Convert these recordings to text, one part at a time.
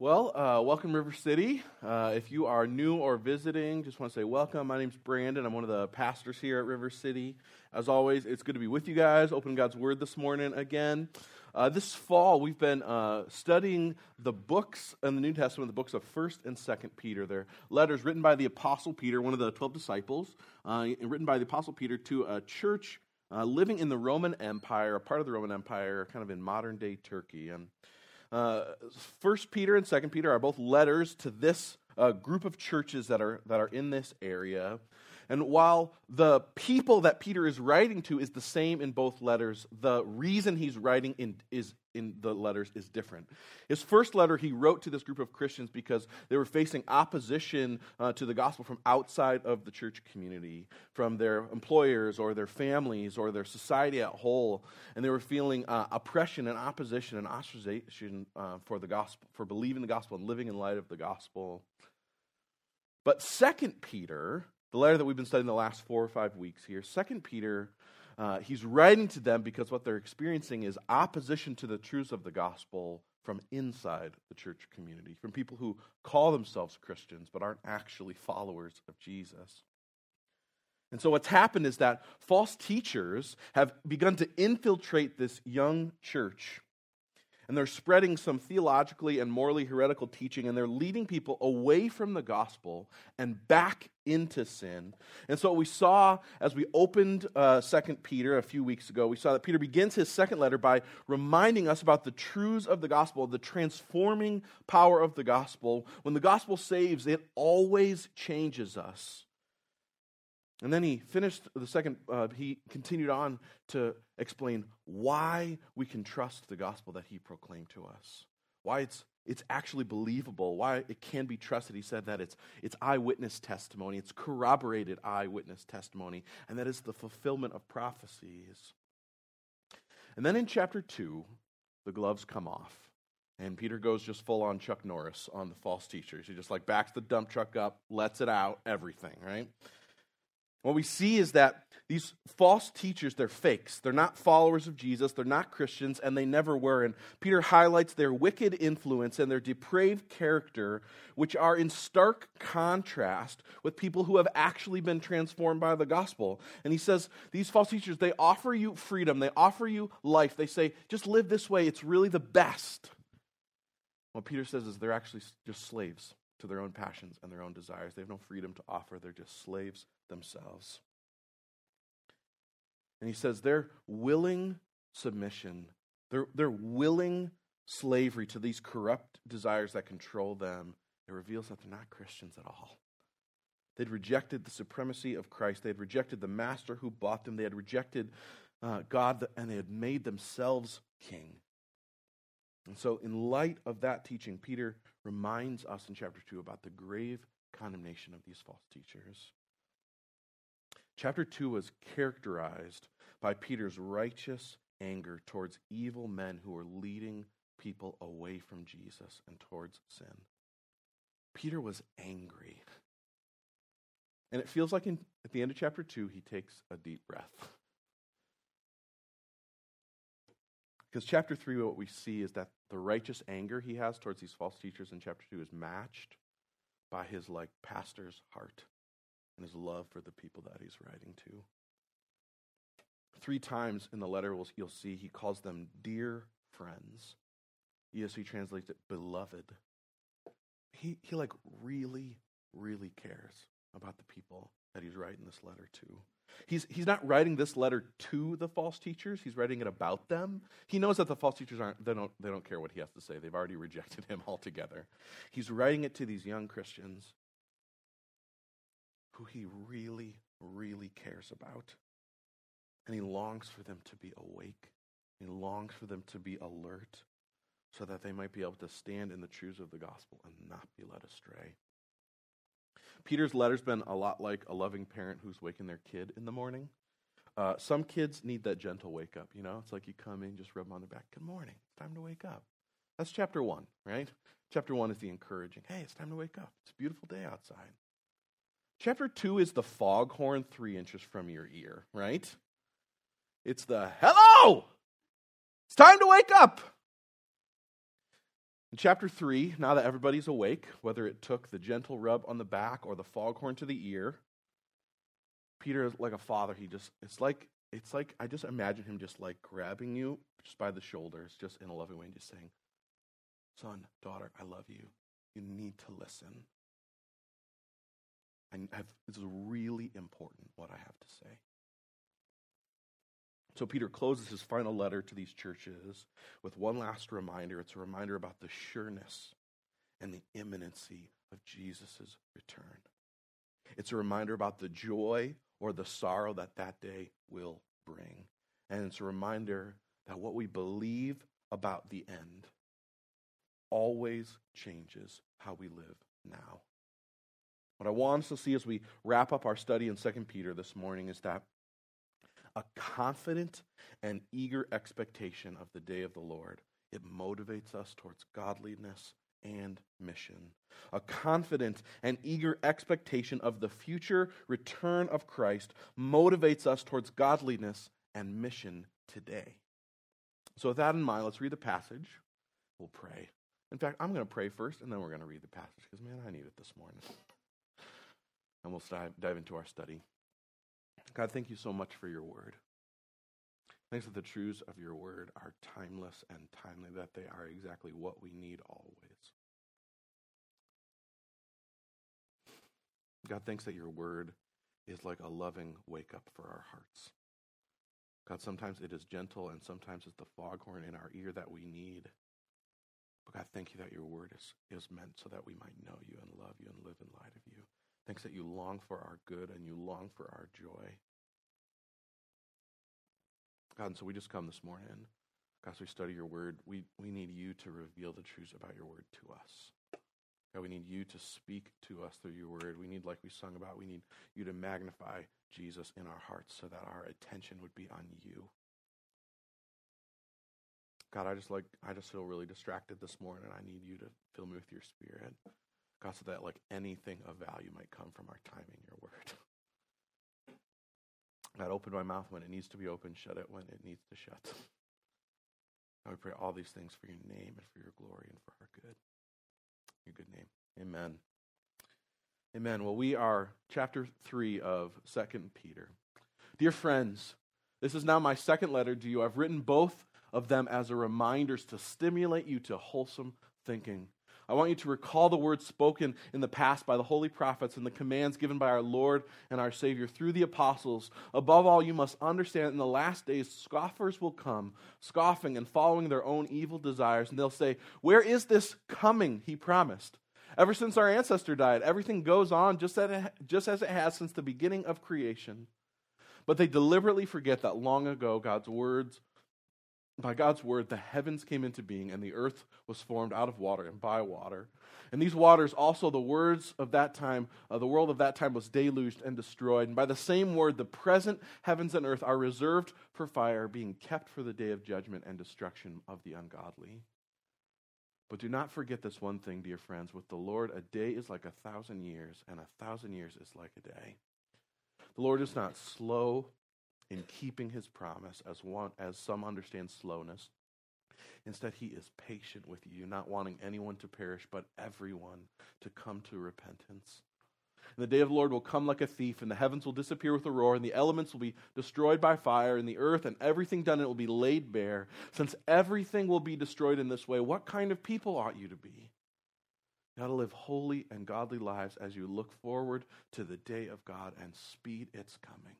Well, uh, welcome, River City. Uh, if you are new or visiting, just want to say welcome. My name's Brandon. I'm one of the pastors here at River City. As always, it's good to be with you guys, opening God's Word this morning again. Uh, this fall, we've been uh, studying the books in the New Testament, the books of 1st and 2nd Peter. They're letters written by the Apostle Peter, one of the 12 disciples, uh, written by the Apostle Peter to a church uh, living in the Roman Empire, a part of the Roman Empire, kind of in modern day Turkey. And First Peter and Second Peter are both letters to this uh, group of churches that are that are in this area. And while the people that Peter is writing to is the same in both letters, the reason he's writing in, is in the letters is different. His first letter he wrote to this group of Christians because they were facing opposition uh, to the gospel from outside of the church community, from their employers or their families or their society at whole, and they were feeling uh, oppression and opposition and ostracization uh, for the gospel, for believing the gospel and living in light of the gospel. But Second Peter the letter that we've been studying the last four or five weeks here, Second Peter, uh, he's writing to them because what they're experiencing is opposition to the truths of the gospel from inside the church community, from people who call themselves Christians but aren't actually followers of Jesus. And so, what's happened is that false teachers have begun to infiltrate this young church and they're spreading some theologically and morally heretical teaching, and they're leading people away from the gospel and back into sin. And so, we saw as we opened uh, Second Peter a few weeks ago, we saw that Peter begins his second letter by reminding us about the truths of the gospel, the transforming power of the gospel. When the gospel saves, it always changes us. And then he finished the second, uh, he continued on to explain why we can trust the gospel that he proclaimed to us, why it's, it's actually believable, why it can be trusted. He said that it's, it's eyewitness testimony, it's corroborated eyewitness testimony, and that is the fulfillment of prophecies. And then in chapter 2, the gloves come off. And Peter goes just full on Chuck Norris on the false teachers. He just like backs the dump truck up, lets it out, everything, right? What we see is that these false teachers, they're fakes. They're not followers of Jesus. They're not Christians, and they never were. And Peter highlights their wicked influence and their depraved character, which are in stark contrast with people who have actually been transformed by the gospel. And he says, These false teachers, they offer you freedom, they offer you life. They say, just live this way, it's really the best. What Peter says is they're actually just slaves to their own passions and their own desires. They have no freedom to offer, they're just slaves themselves. And he says their willing submission, their, their willing slavery to these corrupt desires that control them, it reveals that they're not Christians at all. They'd rejected the supremacy of Christ. They had rejected the master who bought them. They had rejected uh, God and they had made themselves king. And so, in light of that teaching, Peter reminds us in chapter 2 about the grave condemnation of these false teachers. Chapter 2 was characterized by Peter's righteous anger towards evil men who were leading people away from Jesus and towards sin. Peter was angry. And it feels like in, at the end of chapter 2, he takes a deep breath. Because chapter 3, what we see is that the righteous anger he has towards these false teachers in chapter 2 is matched by his like pastor's heart and his love for the people that he's writing to. Three times in the letter you'll see he calls them dear friends. ESV translates it beloved. He, he like really, really cares about the people that he's writing this letter to. He's, he's not writing this letter to the false teachers, he's writing it about them. He knows that the false teachers aren't, they don't, they don't care what he has to say. They've already rejected him altogether. He's writing it to these young Christians who he really, really cares about. And he longs for them to be awake. He longs for them to be alert so that they might be able to stand in the truths of the gospel and not be led astray. Peter's letter's been a lot like a loving parent who's waking their kid in the morning. Uh, some kids need that gentle wake up, you know? It's like you come in, just rub them on the back. Good morning. It's time to wake up. That's chapter one, right? Chapter one is the encouraging. Hey, it's time to wake up. It's a beautiful day outside. Chapter two is the foghorn three inches from your ear, right? It's the hello! It's time to wake up. In chapter 3, now that everybody's awake, whether it took the gentle rub on the back or the foghorn to the ear, Peter is like a father. He just, it's like, it's like, I just imagine him just like grabbing you just by the shoulders, just in a loving way, and just saying, Son, daughter, I love you. You need to listen. And this is really important what I have to say. So Peter closes his final letter to these churches with one last reminder. It's a reminder about the sureness and the imminency of Jesus' return. It's a reminder about the joy or the sorrow that that day will bring. And it's a reminder that what we believe about the end always changes how we live now. What I want us to see as we wrap up our study in 2 Peter this morning is that a confident and eager expectation of the day of the Lord. It motivates us towards godliness and mission. A confident and eager expectation of the future return of Christ motivates us towards godliness and mission today. So, with that in mind, let's read the passage. We'll pray. In fact, I'm going to pray first, and then we're going to read the passage because, man, I need it this morning. And we'll dive, into our study. God, thank you so much for your word. Thanks that the truths of your word are timeless and timely, that they are exactly what we need always. God, thanks that your word is like a loving wake up for our hearts. God, sometimes it is gentle and sometimes it's the foghorn in our ear that we need. But God, thank you that your word is, is meant so that we might know you and love you and live in light of you. Thanks that you long for our good and you long for our joy. God, and so we just come this morning. God, as we study your word, we, we need you to reveal the truths about your word to us. God, we need you to speak to us through your word. We need, like we sung about, we need you to magnify Jesus in our hearts so that our attention would be on you. God, I just like I just feel really distracted this morning. I need you to fill me with your spirit. God, so that like anything of value might come from our time in your word. God, open my mouth when it needs to be open, shut it when it needs to shut. I pray all these things for your name and for your glory and for our good. Your good name. Amen. Amen. Well, we are chapter 3 of Second Peter. Dear friends, this is now my second letter to you. I've written both of them as a reminders to stimulate you to wholesome thinking I want you to recall the words spoken in the past by the holy prophets and the commands given by our Lord and our Savior through the apostles. Above all, you must understand that in the last days, scoffers will come, scoffing and following their own evil desires, and they'll say, Where is this coming he promised? Ever since our ancestor died, everything goes on just as, it, has since the beginning of creation. But they deliberately forget that long ago God's words by God's word, the heavens came into being, and the earth was formed out of water and by water. And these waters, also the words of that time, uh, the world of that time was deluged and destroyed. And by the same word, the present heavens and earth are reserved for fire, being kept for the day of judgment and destruction of the ungodly. But do not forget this one thing, dear friends. With the Lord, a day is like a thousand years, and a thousand years is like a day. The Lord is not slow in keeping his promise, as, one, as some understand slowness. Instead, he is patient with you, not wanting anyone to perish, but everyone to come to repentance. And the day of the Lord will come like a thief, and the heavens will disappear with a roar, and the elements will be destroyed by fire, and the earth and everything done in it will be laid bare. Since everything will be destroyed in this way, what kind of people ought you to be? You ought to live holy and godly lives as you look forward to the day of God and speed its coming.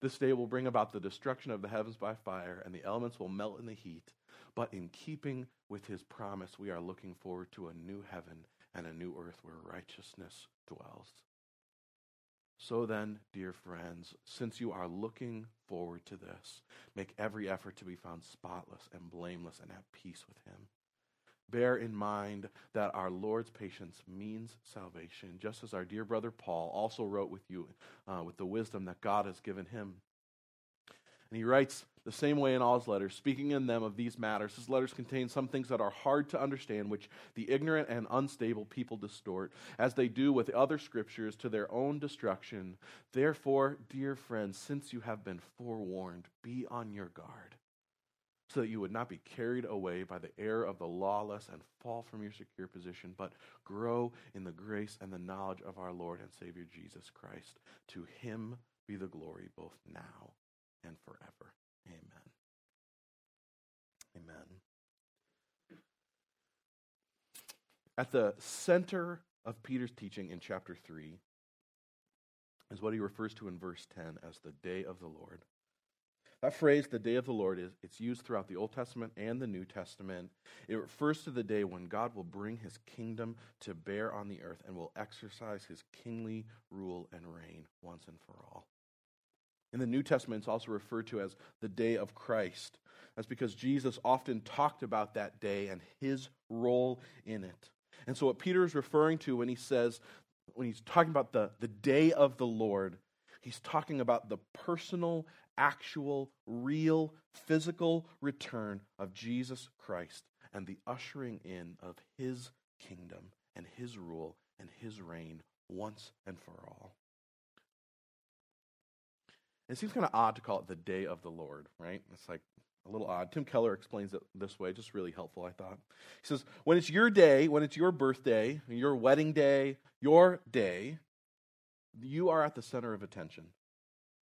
This day will bring about the destruction of the heavens by fire, and the elements will melt in the heat. But in keeping with his promise, we are looking forward to a new heaven and a new earth where righteousness dwells. So then, dear friends, since you are looking forward to this, make every effort to be found spotless and blameless and at peace with him. Bear in mind that our Lord's patience means salvation, just as our dear brother Paul also wrote with you uh, with the wisdom that God has given him. And he writes the same way in all his letters, speaking in them of these matters. His letters contain some things that are hard to understand, which the ignorant and unstable people distort, as they do with other scriptures to their own destruction. Therefore, dear friends, since you have been forewarned, be on your guard. So that you would not be carried away by the error of the lawless and fall from your secure position, but grow in the grace and the knowledge of our Lord and Savior Jesus Christ. To him be the glory both now and forever. Amen. Amen. At the center of Peter's teaching in chapter 3 is what he refers to in verse 10 as the day of the Lord. That phrase, the day of the Lord, is it's used throughout the Old Testament and the New Testament. It refers to the day when God will bring his kingdom to bear on the earth and will exercise his kingly rule and reign once and for all. In the New Testament, it's also referred to as the day of Christ. That's because Jesus often talked about that day and his role in it. And so, what Peter is referring to when he says, when he's talking about the, the day of the Lord, he's talking about the personal actual, real, physical return of Jesus Christ and the ushering in of his kingdom and his rule and his reign once and for all. It seems kind of odd to call it the day of the Lord, right? It's like a little odd. Tim Keller explains it this way, just really helpful, I thought. He says, When it's your day, when it's your birthday, your wedding day, your day, you are at the center of attention.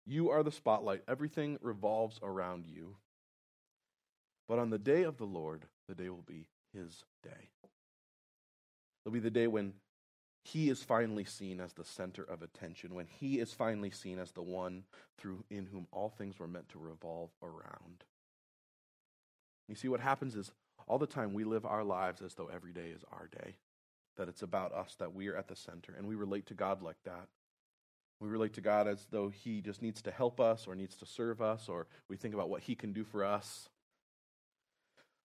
You are the spotlight. Everything revolves around you. But on the day of the Lord, the day will be his day. It'll be the day when he is finally seen as the center of attention, when he is finally seen as the one through in whom all things were meant to revolve around. You see, what happens is all the time we live our lives as though every day is our day, that it's about us, that we are at the center, and we relate to God like that. We relate to God as though He just needs to help us or needs to serve us, or we think about what He can do for us.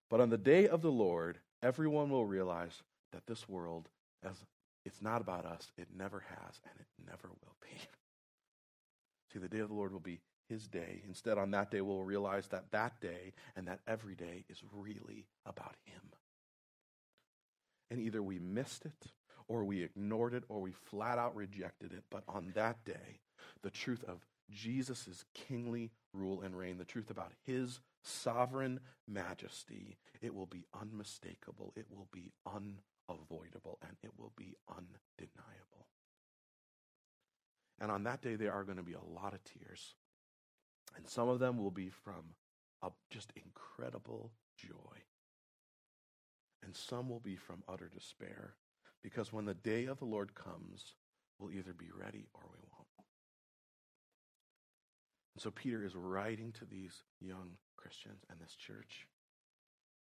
But on the day of the Lord, everyone will realize that this world, as it's not about us, it never has, and it never will be. See, the day of the Lord will be His day. Instead, on that day, we'll realize that that day and that every day is really about Him. And either we missed it or we ignored it, or we flat out rejected it. But on that day, the truth of Jesus' kingly rule and reign, the truth about his sovereign majesty, it will be unmistakable, it will be unavoidable, and it will be undeniable. And on that day, there are going to be a lot of tears. And some of them will be from just incredible joy. And some will be from utter despair. Because when the day of the Lord comes, we'll either be ready or we won't. And so Peter is writing to these young Christians and this church,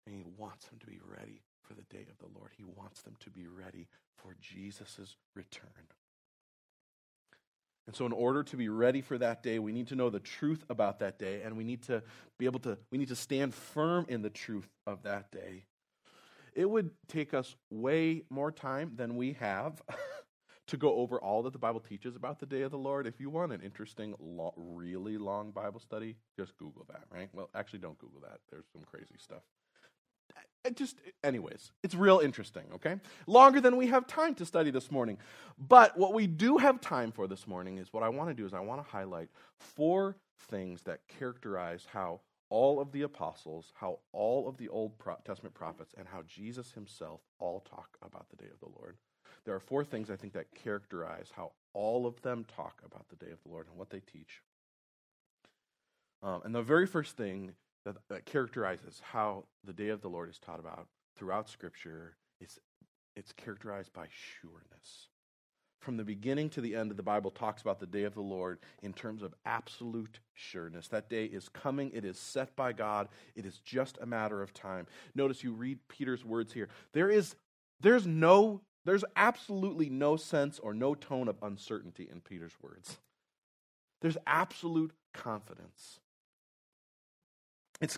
and he wants them to be ready for the day of the Lord. He wants them to be ready for Jesus' return. And so, in order to be ready for that day, we need to know the truth about that day, and we need to be able to, we need to stand firm in the truth of that day it would take us way more time than we have to go over all that the Bible teaches about the day of the Lord. If you want an interesting, lo- really long Bible study, just Google that, right? Well, actually, don't Google that. There's some crazy stuff. It just, anyways, it's real interesting, okay? Longer than we have time to study this morning. But what we do have time for this morning is what I want to do is I want to highlight four things that characterize how all of the apostles, how all of the Old Testament prophets, and how Jesus himself all talk about the day of the Lord. There are four things I think that characterize how all of them talk about the day of the Lord and what they teach. Um, and the very first thing that, that, characterizes how the day of the Lord is taught about throughout Scripture is it's characterized by sureness from the beginning to the end of the Bible talks about the day of the Lord in terms of absolute sureness. That day is coming, it is set by God, it is just a matter of time. Notice you read Peter's words here. There is there's no there's absolutely no sense or no tone of uncertainty in Peter's words. There's absolute confidence. It's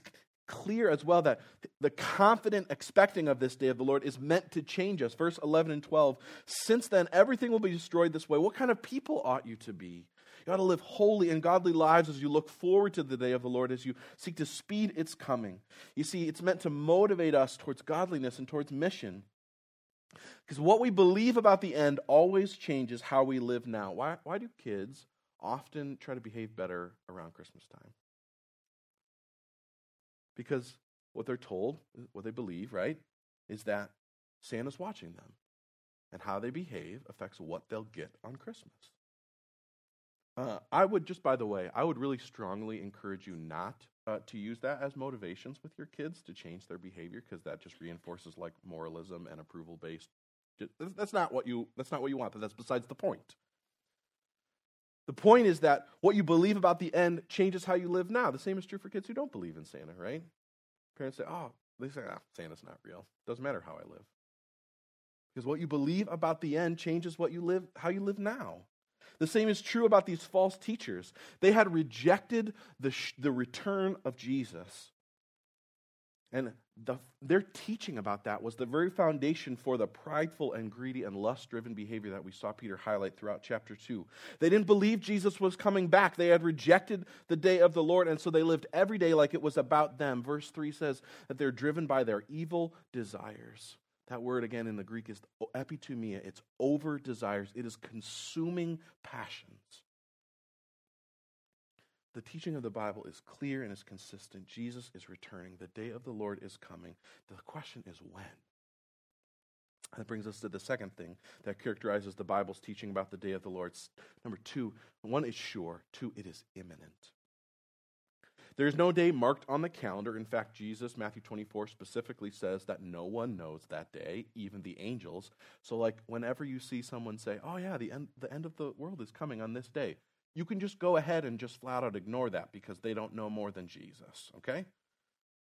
clear as well that the confident expecting of this day of the Lord is meant to change us. Verse 11 and 12. Since then, everything will be destroyed this way. What kind of people ought you to be? You ought to live holy and godly lives as you look forward to the day of the Lord, as you seek to speed its coming. You see, it's meant to motivate us towards godliness and towards mission. Because what we believe about the end always changes how we live now. Why, why do kids often try to behave better around Christmas time? Because what they're told, what they believe, right, is that Santa's watching them. And how they behave affects what they'll get on Christmas. Uh, I would just, by the way, I would really strongly encourage you not uh, to use that as motivations with your kids to change their behavior because that just reinforces like moralism and approval based. That's not what you. That's not what you want. But that's besides the point. The point is that what you believe about the end changes how you live now. The same is true for kids who don't believe in Santa, right? Parents say, "Oh, they say, ah, Santa's not real. Doesn't matter how I live." Because what you believe about the end changes what you live, how you live now. The same is true about these false teachers. They had rejected the, sh- the return of Jesus. And the, their teaching about that was the very foundation for the prideful and greedy and lust driven behavior that we saw Peter highlight throughout chapter 2. They didn't believe Jesus was coming back. They had rejected the day of the Lord, and so they lived every day like it was about them. Verse 3 says that they're driven by their evil desires. That word again in the Greek is epithumia, It's over desires, it is consuming passions. The teaching of the Bible is clear and is consistent. Jesus is returning. The day of the Lord is coming. The question is when. That brings us to the second thing that characterizes the Bible's teaching about the day of the Lord. Number two, one is sure, two, it is imminent. There is no day marked on the calendar. In fact, Jesus, Matthew 24, specifically says that no one knows that day, even the angels. So, like, whenever you see someone say, Oh, yeah, the end, the end of the world is coming on this day, you can just go ahead and just flat out ignore that because they don't know more than Jesus, okay?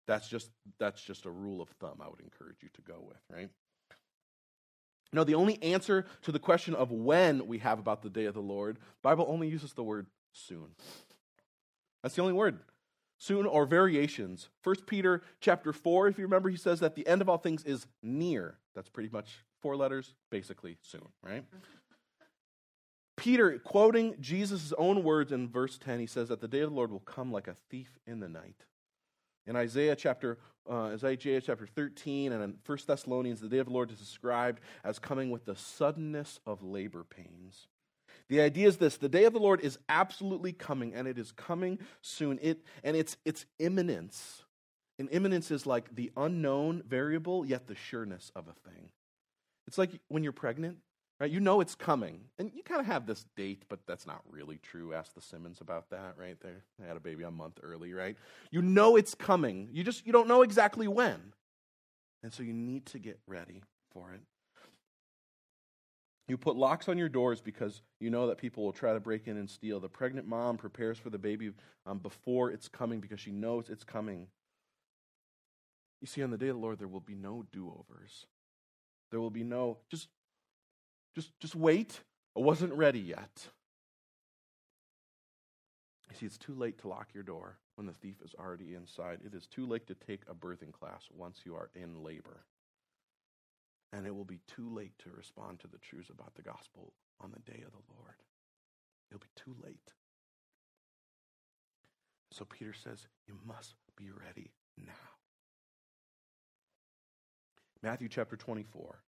That's just, that's just a rule of thumb I would encourage you to go with, right? No, the only answer to the question of when we have about the day of the Lord, Bible only uses the word soon. That's the only word soon or variations. First Peter chapter 4, if you remember, he says that the end of all things is near. That's pretty much four letters, basically soon, right? Mm-hmm. Peter, quoting Jesus' own words in verse 10, he says that the day of the Lord will come like a thief in the night. In Isaiah chapter, uh, Isaiah chapter 13 and in 1 Thessalonians, the day of the Lord is described as coming with the suddenness of labor pains. The idea is this the day of the Lord is absolutely coming, and it is coming soon. It, and it's, it's imminence. And imminence is like the unknown variable, yet the sureness of a thing. It's like when you're pregnant, right? You know it's coming. And you kind of have this date, but that's not really true. Ask the Simmons about that, right? There. They had a baby a month early, right? You know it's coming. You just you don't know exactly when. And so you need to get ready for it. You put locks on your doors because you know that people will try to break in and steal. The pregnant mom prepares for the baby um, before it's coming because she knows it's coming. You see, on the day of the Lord, there will be no do overs. There will be no, just, just, just wait. I wasn't ready yet. You see, it's too late to lock your door when the thief is already inside. It is too late to take a birthing class once you are in labor and it will be too late to respond to the truths about the gospel on the day of the Lord. It'll be too late. So Peter says, You must be ready now. Matthew chapter 24.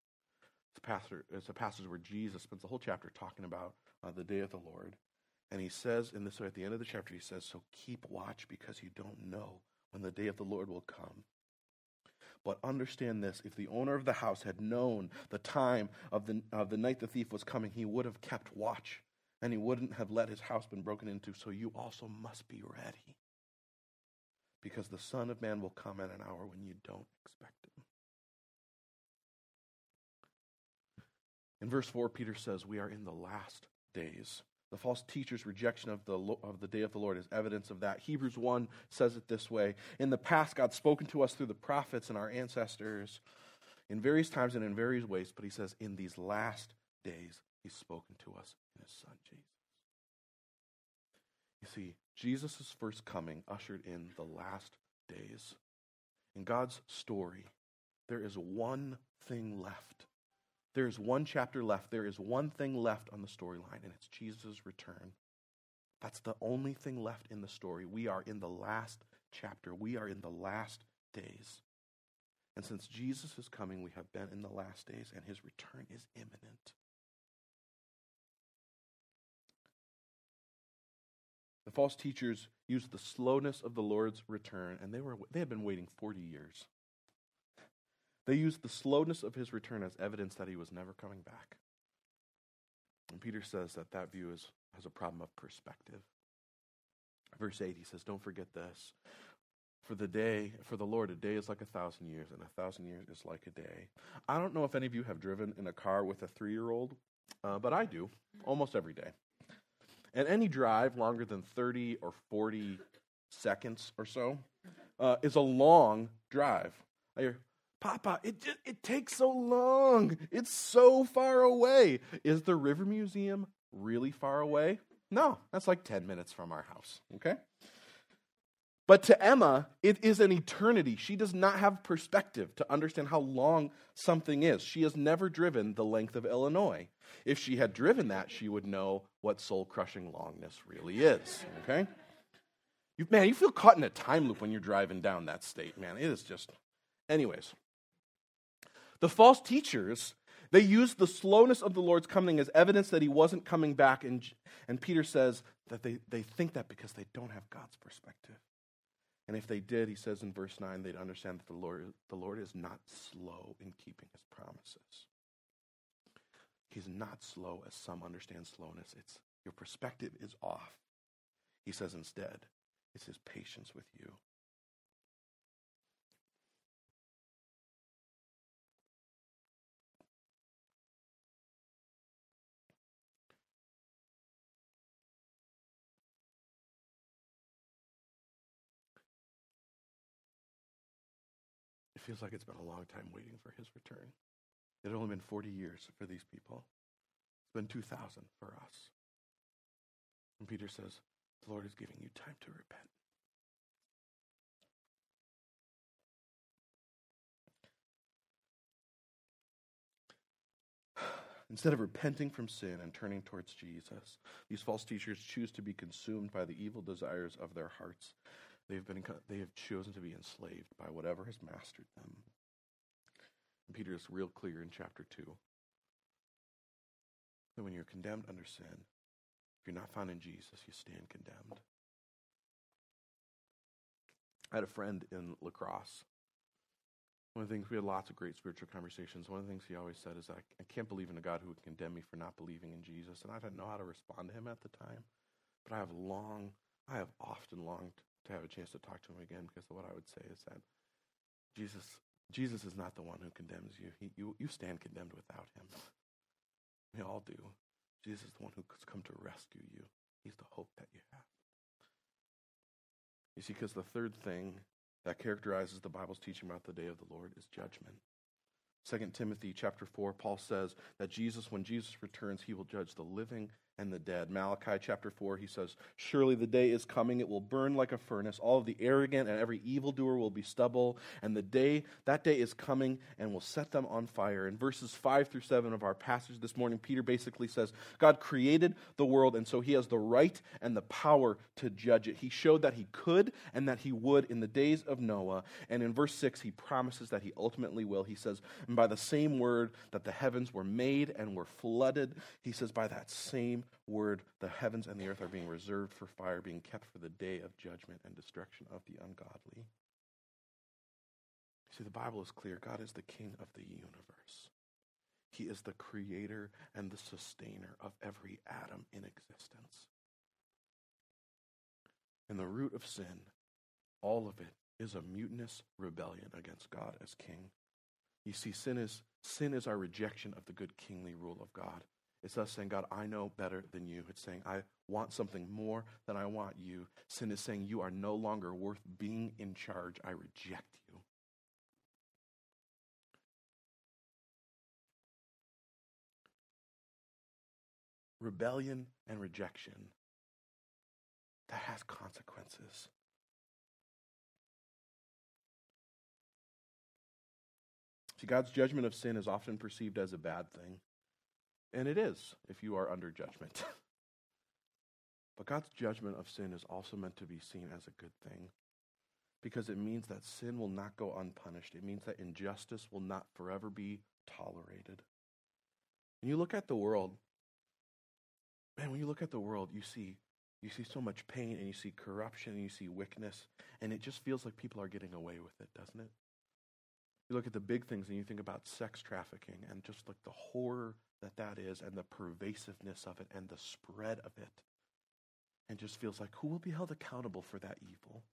It's a, pastor, it's a passage where Jesus spends the whole chapter talking about uh, the day of the Lord. And he says in this way at the end of the chapter, he says, So keep watch because you don't know when the day of the Lord will come. But understand this if the owner of the house had known the time of the, of the night the thief was coming, he would have kept watch and he wouldn't have let his house been broken into. So you also must be ready. Because the Son of Man will come at an hour when you don't expect him. In verse 4, Peter says, We are in the last days. The false teacher's rejection of the, of the day of the Lord is evidence of that. Hebrews 1 says it this way In the past, God's spoken to us through the prophets and our ancestors in various times and in various ways, but he says, In these last days, he's spoken to us in his son, Jesus. You see, Jesus' first coming ushered in the last days. In God's story, there is one thing left there is one chapter left. There is one thing left on the storyline, and it's Jesus' return. That's the only thing left in the story. We are in the last chapter, we are in the last days. And since Jesus is coming, we have been in the last days, and his return is imminent. The false teachers used the slowness of the Lord's return, and they, were, they had been waiting 40 years. They used the slowness of his return as evidence that he was never coming back. And Peter says that that view is, has a problem of perspective. Verse 8, he says, Don't forget this. For the day, for the Lord, a day is like a thousand years, and a thousand years is like a day. I don't know if any of you have driven in a car with a three year old, uh, but I do almost every day. And any drive longer than 30 or 40 seconds or so uh, is a long drive. I hear, Papa, it, it takes so long. It's so far away. Is the River Museum really far away? No, that's like 10 minutes from our house, okay? But to Emma, it is an eternity. She does not have perspective to understand how long something is. She has never driven the length of Illinois. If she had driven that, she would know what soul crushing longness really is. Okay? You, man, you feel caught in a time loop when you're driving down that state, man. It is just. Anyways, the false teachers, they used the slowness of the Lord's coming as evidence that he wasn't coming back. And, and Peter says that they, they think that because they don't have God's perspective. And if they did, he says in verse 9, they'd understand that the Lord, the Lord is not slow in keeping his promises. He's not slow as some understand slowness. It's your perspective is off. He says instead, it's his patience with you. Feels like it's been a long time waiting for his return. It had only been 40 years for these people. It's been 2,000 for us. And Peter says, the Lord is giving you time to repent. Instead of repenting from sin and turning towards Jesus, these false teachers choose to be consumed by the evil desires of their hearts. They've, been, they have chosen to be enslaved by whatever has mastered them. And Peter is real clear in chapter 2 that when you're condemned under sin, if you're not found in Jesus, you stand condemned. I had a friend in La Crosse. One of the things, we had lots of great spiritual conversations. One of the things he always said is, I, I can't believe in a God who would condemn me for not believing in Jesus. And I didn't know how to respond to him at the time. But I have long, I have often longed to have a chance to talk to him again because what I would say is that Jesus, Jesus is not the one who condemns you. He, you, you stand condemned without him. We all do. Jesus is the one who's come to rescue you. He's the hope that you have. You see, because the third thing that characterizes the Bible's teaching about the day of the Lord is judgment. 2 Timothy chapter 4, Paul says that Jesus, when Jesus returns, he will judge the living and the dead. Malachi chapter 4, he says, Surely the day is coming, it will burn like a furnace. All of the arrogant and every evildoer will be stubble, and the day, that day is coming and will set them on fire. In verses 5 through 7 of our passage this morning, Peter basically says, God created the world, and so he has the right and the power to judge it. He showed that he could and that he would in the days of Noah. And in verse 6, he promises that he ultimately will. He says, And by the same word that the heavens were made and were flooded, he says, By that same word, the heavens and the earth are being reserved for fire, being kept for the day of judgment and destruction of the ungodly. See, the Bible is clear God is the king of the universe. He is the creator and the sustainer of every atom in existence. And the root of sin, all of it, is a mutinous rebellion against God as king. You see, sin is, sin is our rejection of the good kingly rule of God. It's us saying, God, I know better than you. It's saying, I want something more than I want you. Sin is saying, You are no longer worth being in charge. I reject you. Rebellion and rejection, that has consequences. See, God's judgment of sin is often perceived as a bad thing. And it is if you are under judgment. but God's judgment of sin is also meant to be seen as a good thing because it means that sin will not go unpunished. It means that injustice will not forever be tolerated. When you look at the world, man, when you look at the world, you see you see so much pain and you see corruption and you see wickedness, and it just feels like people are getting away with it, doesn't it? You look at the big things and you think about sex trafficking and just like the horror that that is and the pervasiveness of it and the spread of it. And just feels like who will be held accountable for that evil?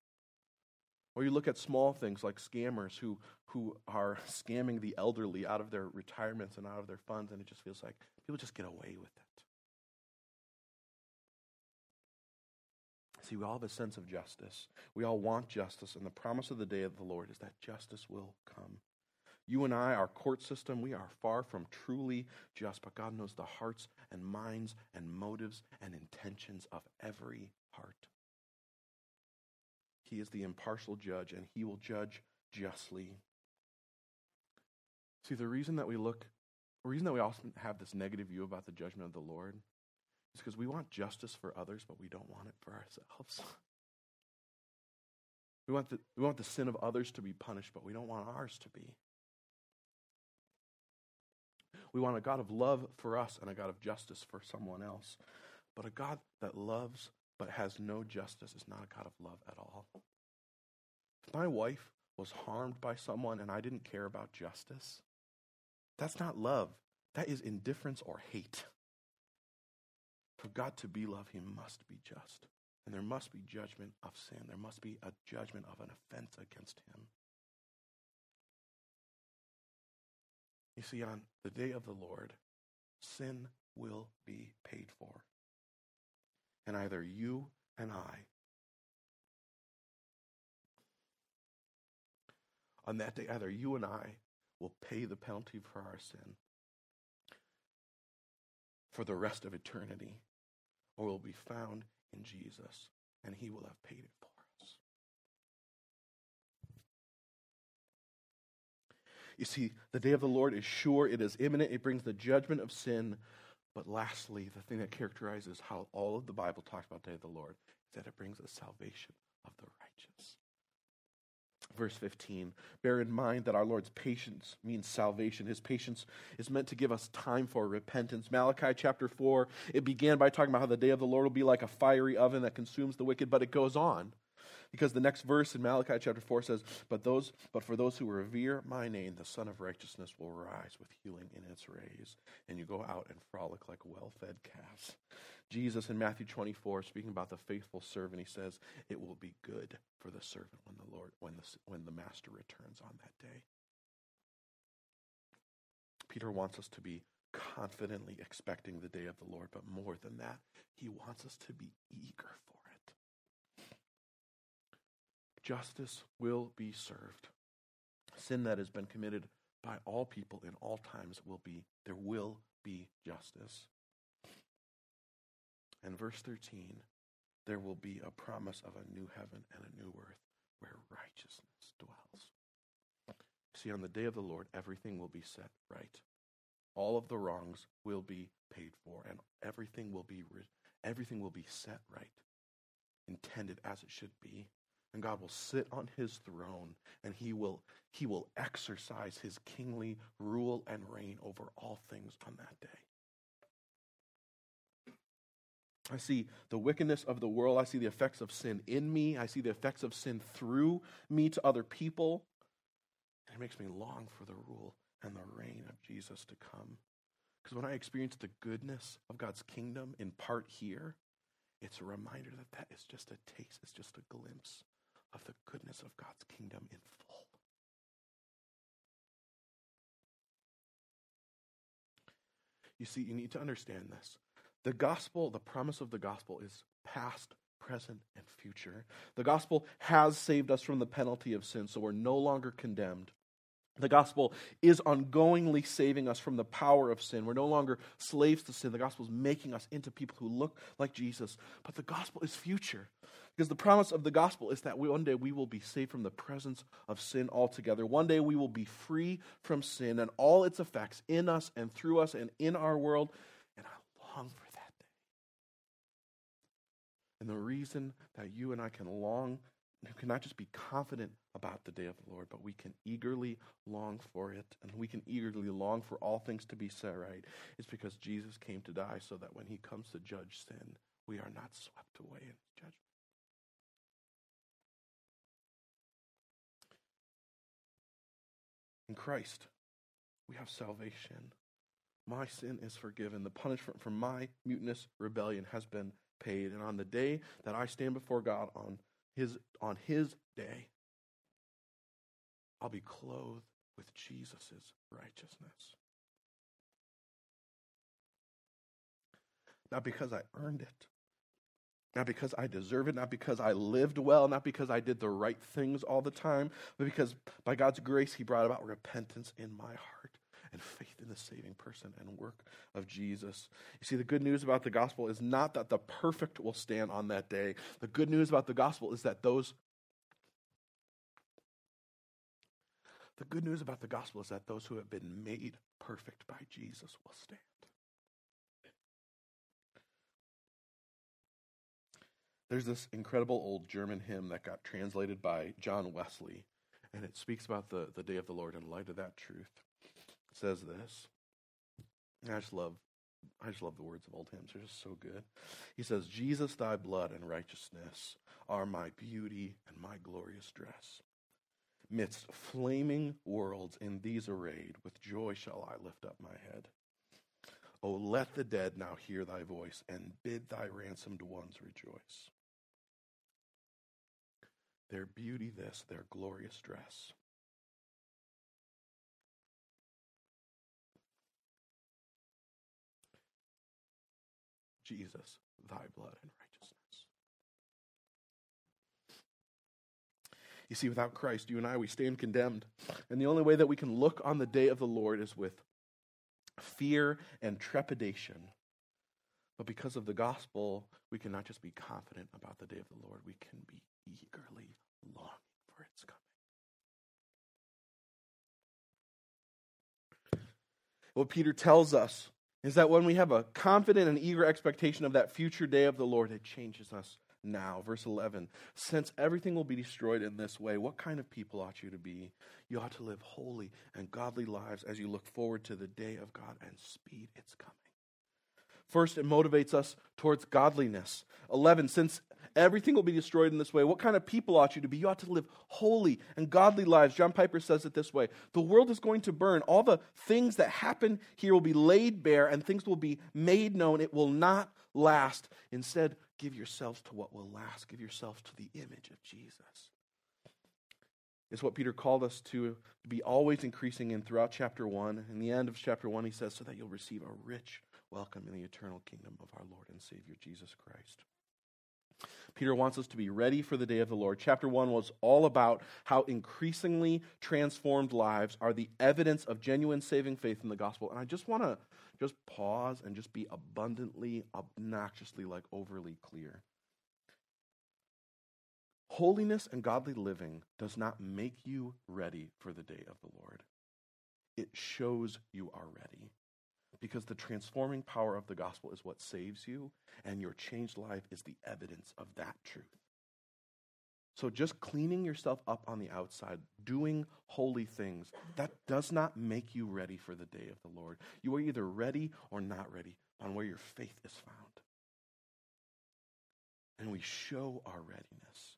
Or you look at small things like scammers who, who are scamming the elderly out of their retirements and out of their funds, and it just feels like people just get away with it. See, we all have a sense of justice. We all want justice, and the promise of the day of the Lord is that justice will come. You and I, our court system, we are far from truly just, but God knows the hearts and minds and motives and intentions of every heart. He is the impartial judge, and he will judge justly. See, the reason that we look, the reason that we often have this negative view about the judgment of the Lord is because we want justice for others, but we don't want it for ourselves. We want, the, we want the sin of others to be punished, but we don't want ours to be. We want a God of love for us and a God of justice for someone else. But a God that loves but has no justice is not a God of love at all. If my wife was harmed by someone and I didn't care about justice, that's not love. That is indifference or hate. For God to be love, he must be just. And there must be judgment of sin. There must be a judgment of an offense against him. You see, on the day of the Lord, sin will be paid for. And either you and I, on that day, either you and I will pay the penalty for our sin for the rest of eternity, or will be found in Jesus, and he will have paid it for You see, the day of the Lord is sure, it is imminent, it brings the judgment of sin. But lastly, the thing that characterizes how all of the Bible talks about the day of the Lord is that it brings the salvation of the righteous. Verse 15 Bear in mind that our Lord's patience means salvation. His patience is meant to give us time for repentance. Malachi chapter 4, it began by talking about how the day of the Lord will be like a fiery oven that consumes the wicked, but it goes on. Because the next verse in Malachi chapter 4 says, But those but for those who revere my name, the Sun of Righteousness will rise with healing in its rays, and you go out and frolic like well fed calves. Jesus in Matthew 24, speaking about the faithful servant, he says, It will be good for the servant when the Lord, when the, when the master returns on that day. Peter wants us to be confidently expecting the day of the Lord, but more than that, he wants us to be eager for. Justice will be served. Sin that has been committed by all people in all times will be, there will be justice. And verse 13, there will be a promise of a new heaven and a new earth where righteousness dwells. See, on the day of the Lord, everything will be set right. All of the wrongs will be paid for, and everything will be everything will be set right, intended as it should be. And God will sit on his throne and he will he will exercise his kingly rule and reign over all things on that day. I see the wickedness of the world. I see the effects of sin in me. I see the effects of sin through me to other people. And it makes me long for the rule and the reign of Jesus to come. Because when I experience the goodness of God's kingdom in part here, it's a reminder that that is just a taste, it's just a glimpse of the goodness of God's kingdom in full. You see, you need to understand this. The gospel, the promise of the gospel is past, present, and future. The gospel has saved us from the penalty of sin, so we're no longer condemned. The gospel is ongoingly saving us from the power of sin. We're no longer slaves to sin. The gospel is making us into people who look like Jesus. But the gospel is future. Because the promise of the gospel is that we, one day we will be saved from the presence of sin altogether. One day we will be free from sin and all its effects in us and through us and in our world. And I long for that day. and the reason that you and I can long, can not just be confident about the day of the Lord, but we can eagerly long for it, and we can eagerly long for all things to be set right, is because Jesus came to die so that when he comes to judge sin, we are not swept away in judgment. In Christ, we have salvation. My sin is forgiven. The punishment for my mutinous rebellion has been paid. And on the day that I stand before God on his, on his day, I'll be clothed with Jesus' righteousness. Not because I earned it, not because I deserve it, not because I lived well, not because I did the right things all the time, but because by God's grace, He brought about repentance in my heart and faith in the saving person and work of Jesus. You see, the good news about the gospel is not that the perfect will stand on that day. The good news about the gospel is that those. The good news about the gospel is that those who have been made perfect by Jesus will stand. There's this incredible old German hymn that got translated by John Wesley, and it speaks about the, the day of the Lord in light of that truth. It says this. I just love I just love the words of old hymns. They're just so good. He says, Jesus, thy blood and righteousness are my beauty and my glorious dress. Midst flaming worlds in these arrayed, with joy shall I lift up my head. Oh, let the dead now hear thy voice and bid thy ransomed ones rejoice. Their beauty, this, their glorious dress. Jesus, thy blood and righteousness. You see, without Christ, you and I, we stand condemned. And the only way that we can look on the day of the Lord is with fear and trepidation. But because of the gospel, we can not just be confident about the day of the Lord, we can be eagerly longing for its coming. What Peter tells us is that when we have a confident and eager expectation of that future day of the Lord, it changes us now. Verse 11 Since everything will be destroyed in this way, what kind of people ought you to be? You ought to live holy and godly lives as you look forward to the day of God and speed its coming. First, it motivates us towards godliness. 11, since everything will be destroyed in this way, what kind of people ought you to be? You ought to live holy and godly lives. John Piper says it this way The world is going to burn. All the things that happen here will be laid bare, and things will be made known. It will not last. Instead, give yourselves to what will last. Give yourselves to the image of Jesus. It's what Peter called us to be always increasing in throughout chapter 1. In the end of chapter 1, he says, so that you'll receive a rich welcome in the eternal kingdom of our Lord and Savior Jesus Christ. Peter wants us to be ready for the day of the Lord. Chapter 1 was all about how increasingly transformed lives are the evidence of genuine saving faith in the gospel. And I just want to just pause and just be abundantly, obnoxiously, like overly clear. Holiness and godly living does not make you ready for the day of the Lord. It shows you are ready. Because the transforming power of the gospel is what saves you, and your changed life is the evidence of that truth. So, just cleaning yourself up on the outside, doing holy things, that does not make you ready for the day of the Lord. You are either ready or not ready on where your faith is found. And we show our readiness.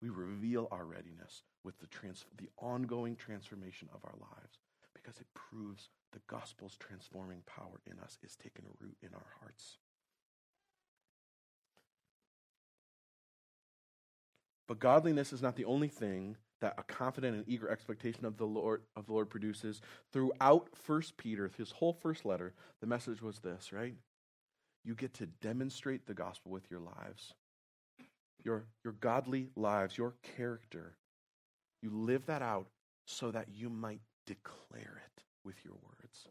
We reveal our readiness with the, trans- the ongoing transformation of our lives because it proves the gospel's transforming power in us is taking root in our hearts. But godliness is not the only thing that a confident and eager expectation of the Lord of the Lord produces. Throughout First Peter, his whole first letter, the message was this, right? You get to demonstrate the gospel with your lives. Your, your godly lives, your character. You live that out so that you might declare it with your words.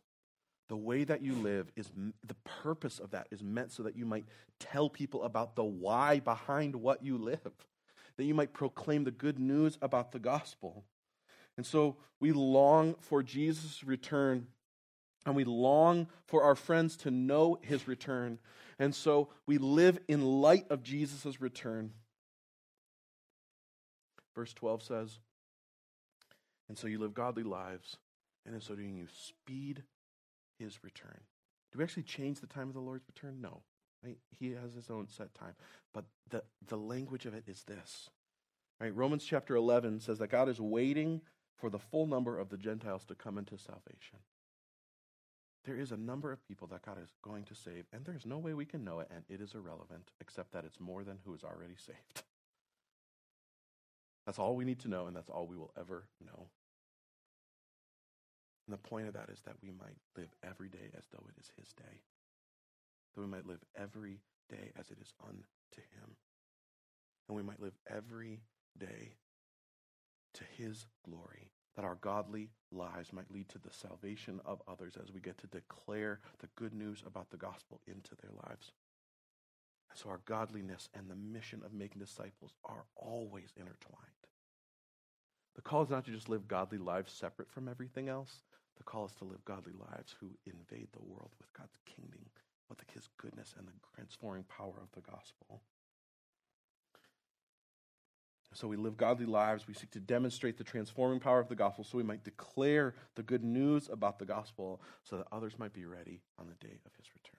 The way that you live is the purpose of that is meant so that you might tell people about the why behind what you live that you might proclaim the good news about the gospel. And so we long for Jesus' return, and we long for our friends to know his return. And so we live in light of Jesus' return. Verse 12 says, And so you live godly lives, and in so doing, you speed his return. Do we actually change the time of the Lord's return? No. Right? He has his own set time. But the, the language of it is this. Right? Romans chapter 11 says that God is waiting for the full number of the Gentiles to come into salvation. There is a number of people that God is going to save, and there's no way we can know it, and it is irrelevant, except that it's more than who is already saved. That's all we need to know, and that's all we will ever know. And the point of that is that we might live every day as though it is His day. That we might live every day as it is unto Him. And we might live every day to His glory. That our godly lives might lead to the salvation of others as we get to declare the good news about the gospel into their lives. And so our godliness and the mission of making disciples are always intertwined. The call is not to just live godly lives separate from everything else. The call is to live godly lives who invade the world with God's kingdom, with his goodness and the transforming power of the gospel. So we live godly lives. We seek to demonstrate the transforming power of the gospel so we might declare the good news about the gospel so that others might be ready on the day of his return.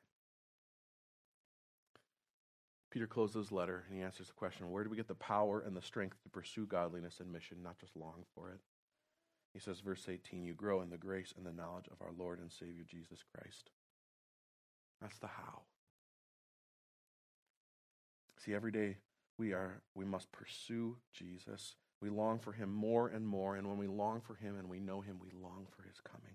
Peter closes his letter and he answers the question where do we get the power and the strength to pursue godliness and mission, not just long for it? He says, verse 18, you grow in the grace and the knowledge of our Lord and Savior Jesus Christ. That's the how. See, every day we are we must pursue Jesus. We long for him more and more, and when we long for him and we know him, we long for his coming.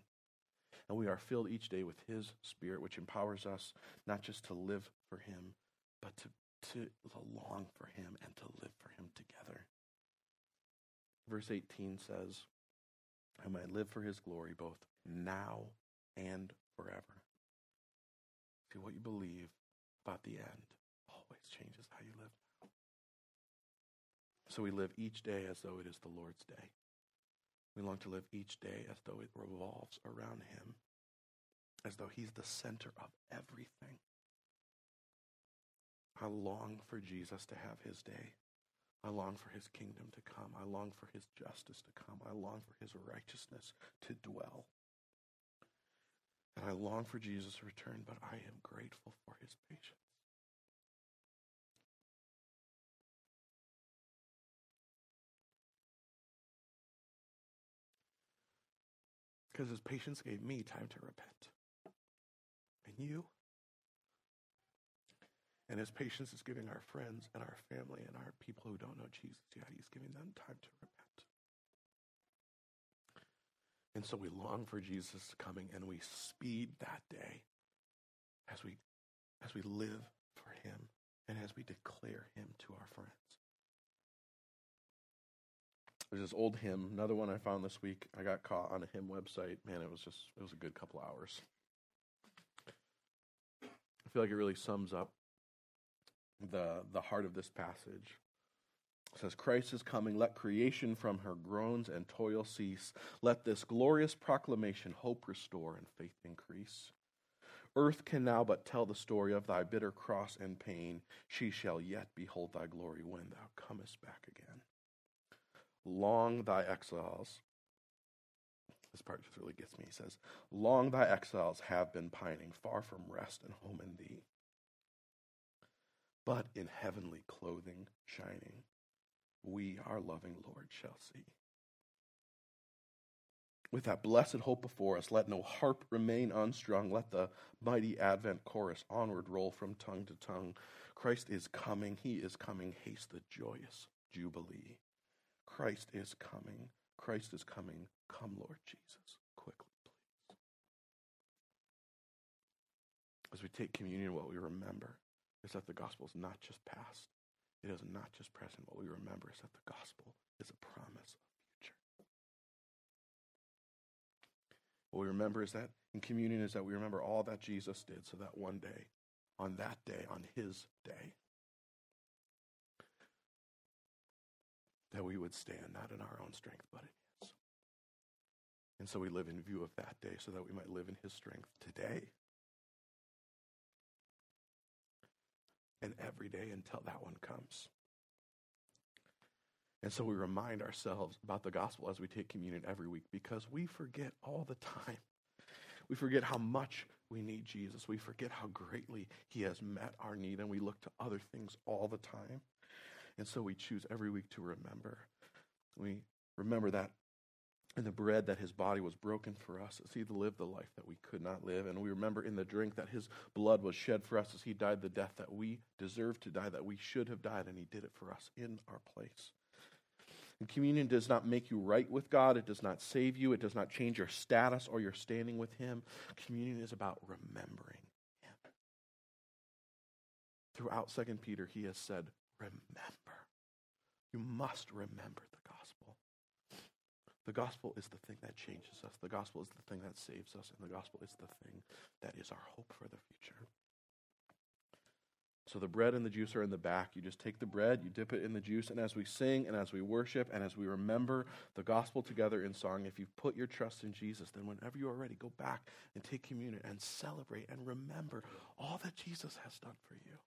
And we are filled each day with his spirit, which empowers us not just to live for him, but to, to long for him and to live for him together. Verse 18 says, I might live for his glory both now and forever. See, what you believe about the end always changes how you live. So we live each day as though it is the Lord's day. We long to live each day as though it revolves around him, as though he's the center of everything. I long for Jesus to have his day. I long for his kingdom to come. I long for his justice to come. I long for his righteousness to dwell. And I long for Jesus' return, but I am grateful for his patience. Because his patience gave me time to repent. And you? And his patience is giving our friends and our family and our people who don't know Jesus yet, he's giving them time to repent. And so we long for Jesus coming and we speed that day as we as we live for him and as we declare him to our friends. There's this old hymn, another one I found this week. I got caught on a hymn website. Man, it was just it was a good couple hours. I feel like it really sums up the, the heart of this passage. It says, Christ is coming. Let creation from her groans and toil cease. Let this glorious proclamation hope restore and faith increase. Earth can now but tell the story of thy bitter cross and pain. She shall yet behold thy glory when thou comest back again. Long thy exiles. This part just really gets me. He says, Long thy exiles have been pining, far from rest and home in thee but in heavenly clothing shining, we, our loving Lord, shall see. With that blessed hope before us, let no harp remain unstrung. Let the mighty Advent chorus onward roll from tongue to tongue. Christ is coming, he is coming. Haste the joyous jubilee. Christ is coming, Christ is coming. Come, Lord Jesus, quickly, please. As we take communion, what we remember is that the gospel is not just past, it is not just present. What we remember is that the gospel is a promise of future. What we remember is that in communion is that we remember all that Jesus did so that one day, on that day, on his day, that we would stand not in our own strength, but in his. And so we live in view of that day so that we might live in his strength today and every day until that one comes. And so we remind ourselves about the gospel as we take communion every week because we forget all the time. We forget how much we need Jesus. We forget how greatly he has met our need, and we look to other things all the time. And so we choose every week to remember. We remember that in the bread that his body was broken for us as he lived the life that we could not live. And we remember in the drink that his blood was shed for us as he died the death that we deserved to die, that we should have died, and he did it for us in our place. And communion does not make you right with God. It does not save you. It does not change your status or your standing with him. Communion is about remembering him. Throughout Second Peter, he has said, remember. You must remember the. The gospel is the thing that changes us. The gospel is the thing that saves us. And the gospel is the thing that is our hope for the future. So the bread and the juice are in the back. You just take the bread, you dip it in the juice, and as we sing and as we worship and as we remember the gospel together in song, if you've put your trust in Jesus, then whenever you are ready, go back and take communion and celebrate and remember all that Jesus has done for you.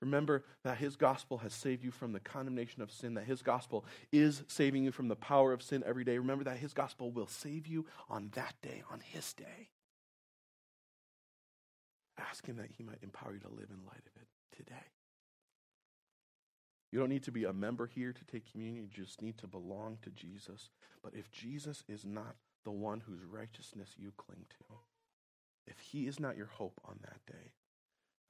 Remember that his gospel has saved you from the condemnation of sin, that his gospel is saving you from the power of sin every day. Remember that his gospel will save you on that day, on his day. Ask him that he might empower you to live in light of it today. You don't need to be a member here to take communion, you just need to belong to Jesus. But if Jesus is not the one whose righteousness you cling to, if he is not your hope on that day,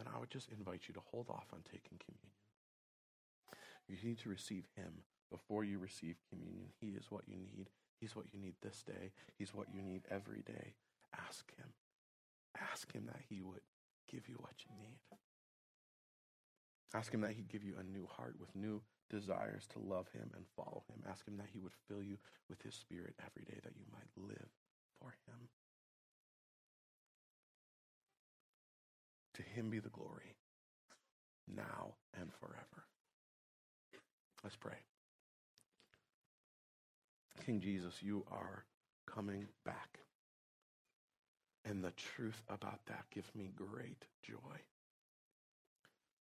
then I would just invite you to hold off on taking communion. You need to receive Him before you receive communion. He is what you need. He's what you need this day. He's what you need every day. Ask Him. Ask Him that He would give you what you need. Ask Him that He'd give you a new heart with new desires to love Him and follow Him. Ask Him that He would fill you with His Spirit every day that you might live for Him. To him be the glory, now and forever. Let's pray. King Jesus, you are coming back. And the truth about that gives me great joy.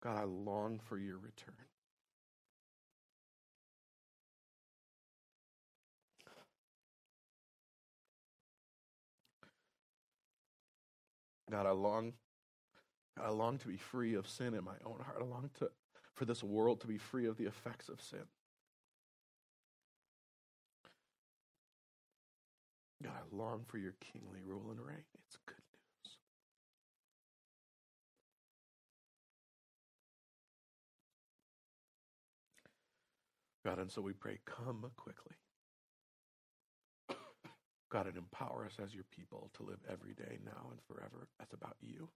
God, I long for your return. God, I long I long to be free of sin in my own heart. I long to, for this world to be free of the effects of sin. God, I long for your kingly rule and reign. It's good news. God, and so we pray, come quickly. God, and empower us as your people to live every day now and forever. That's about you.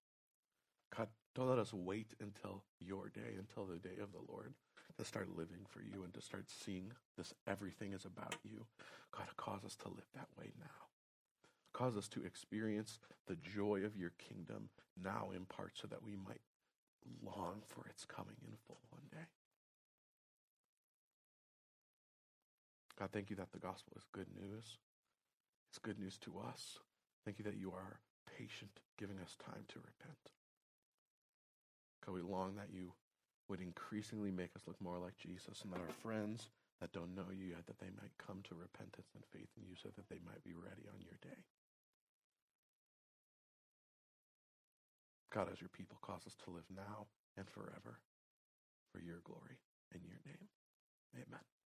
God, don't let us wait until your day, until the day of the Lord, to start living for you and to start seeing this everything is about you. God, cause us to live that way now. Cause us to experience the joy of your kingdom now in part so that we might long for its coming in full one day. God, thank you that the gospel is good news. It's good news to us. Thank you that you are patient, giving us time to repent. God, we long that you would increasingly make us look more like Jesus and that our friends that don't know you yet, that they might come to repentance and faith in you so that they might be ready on your day. God, as your people, cause us to live now and forever for your glory and your name. Amen.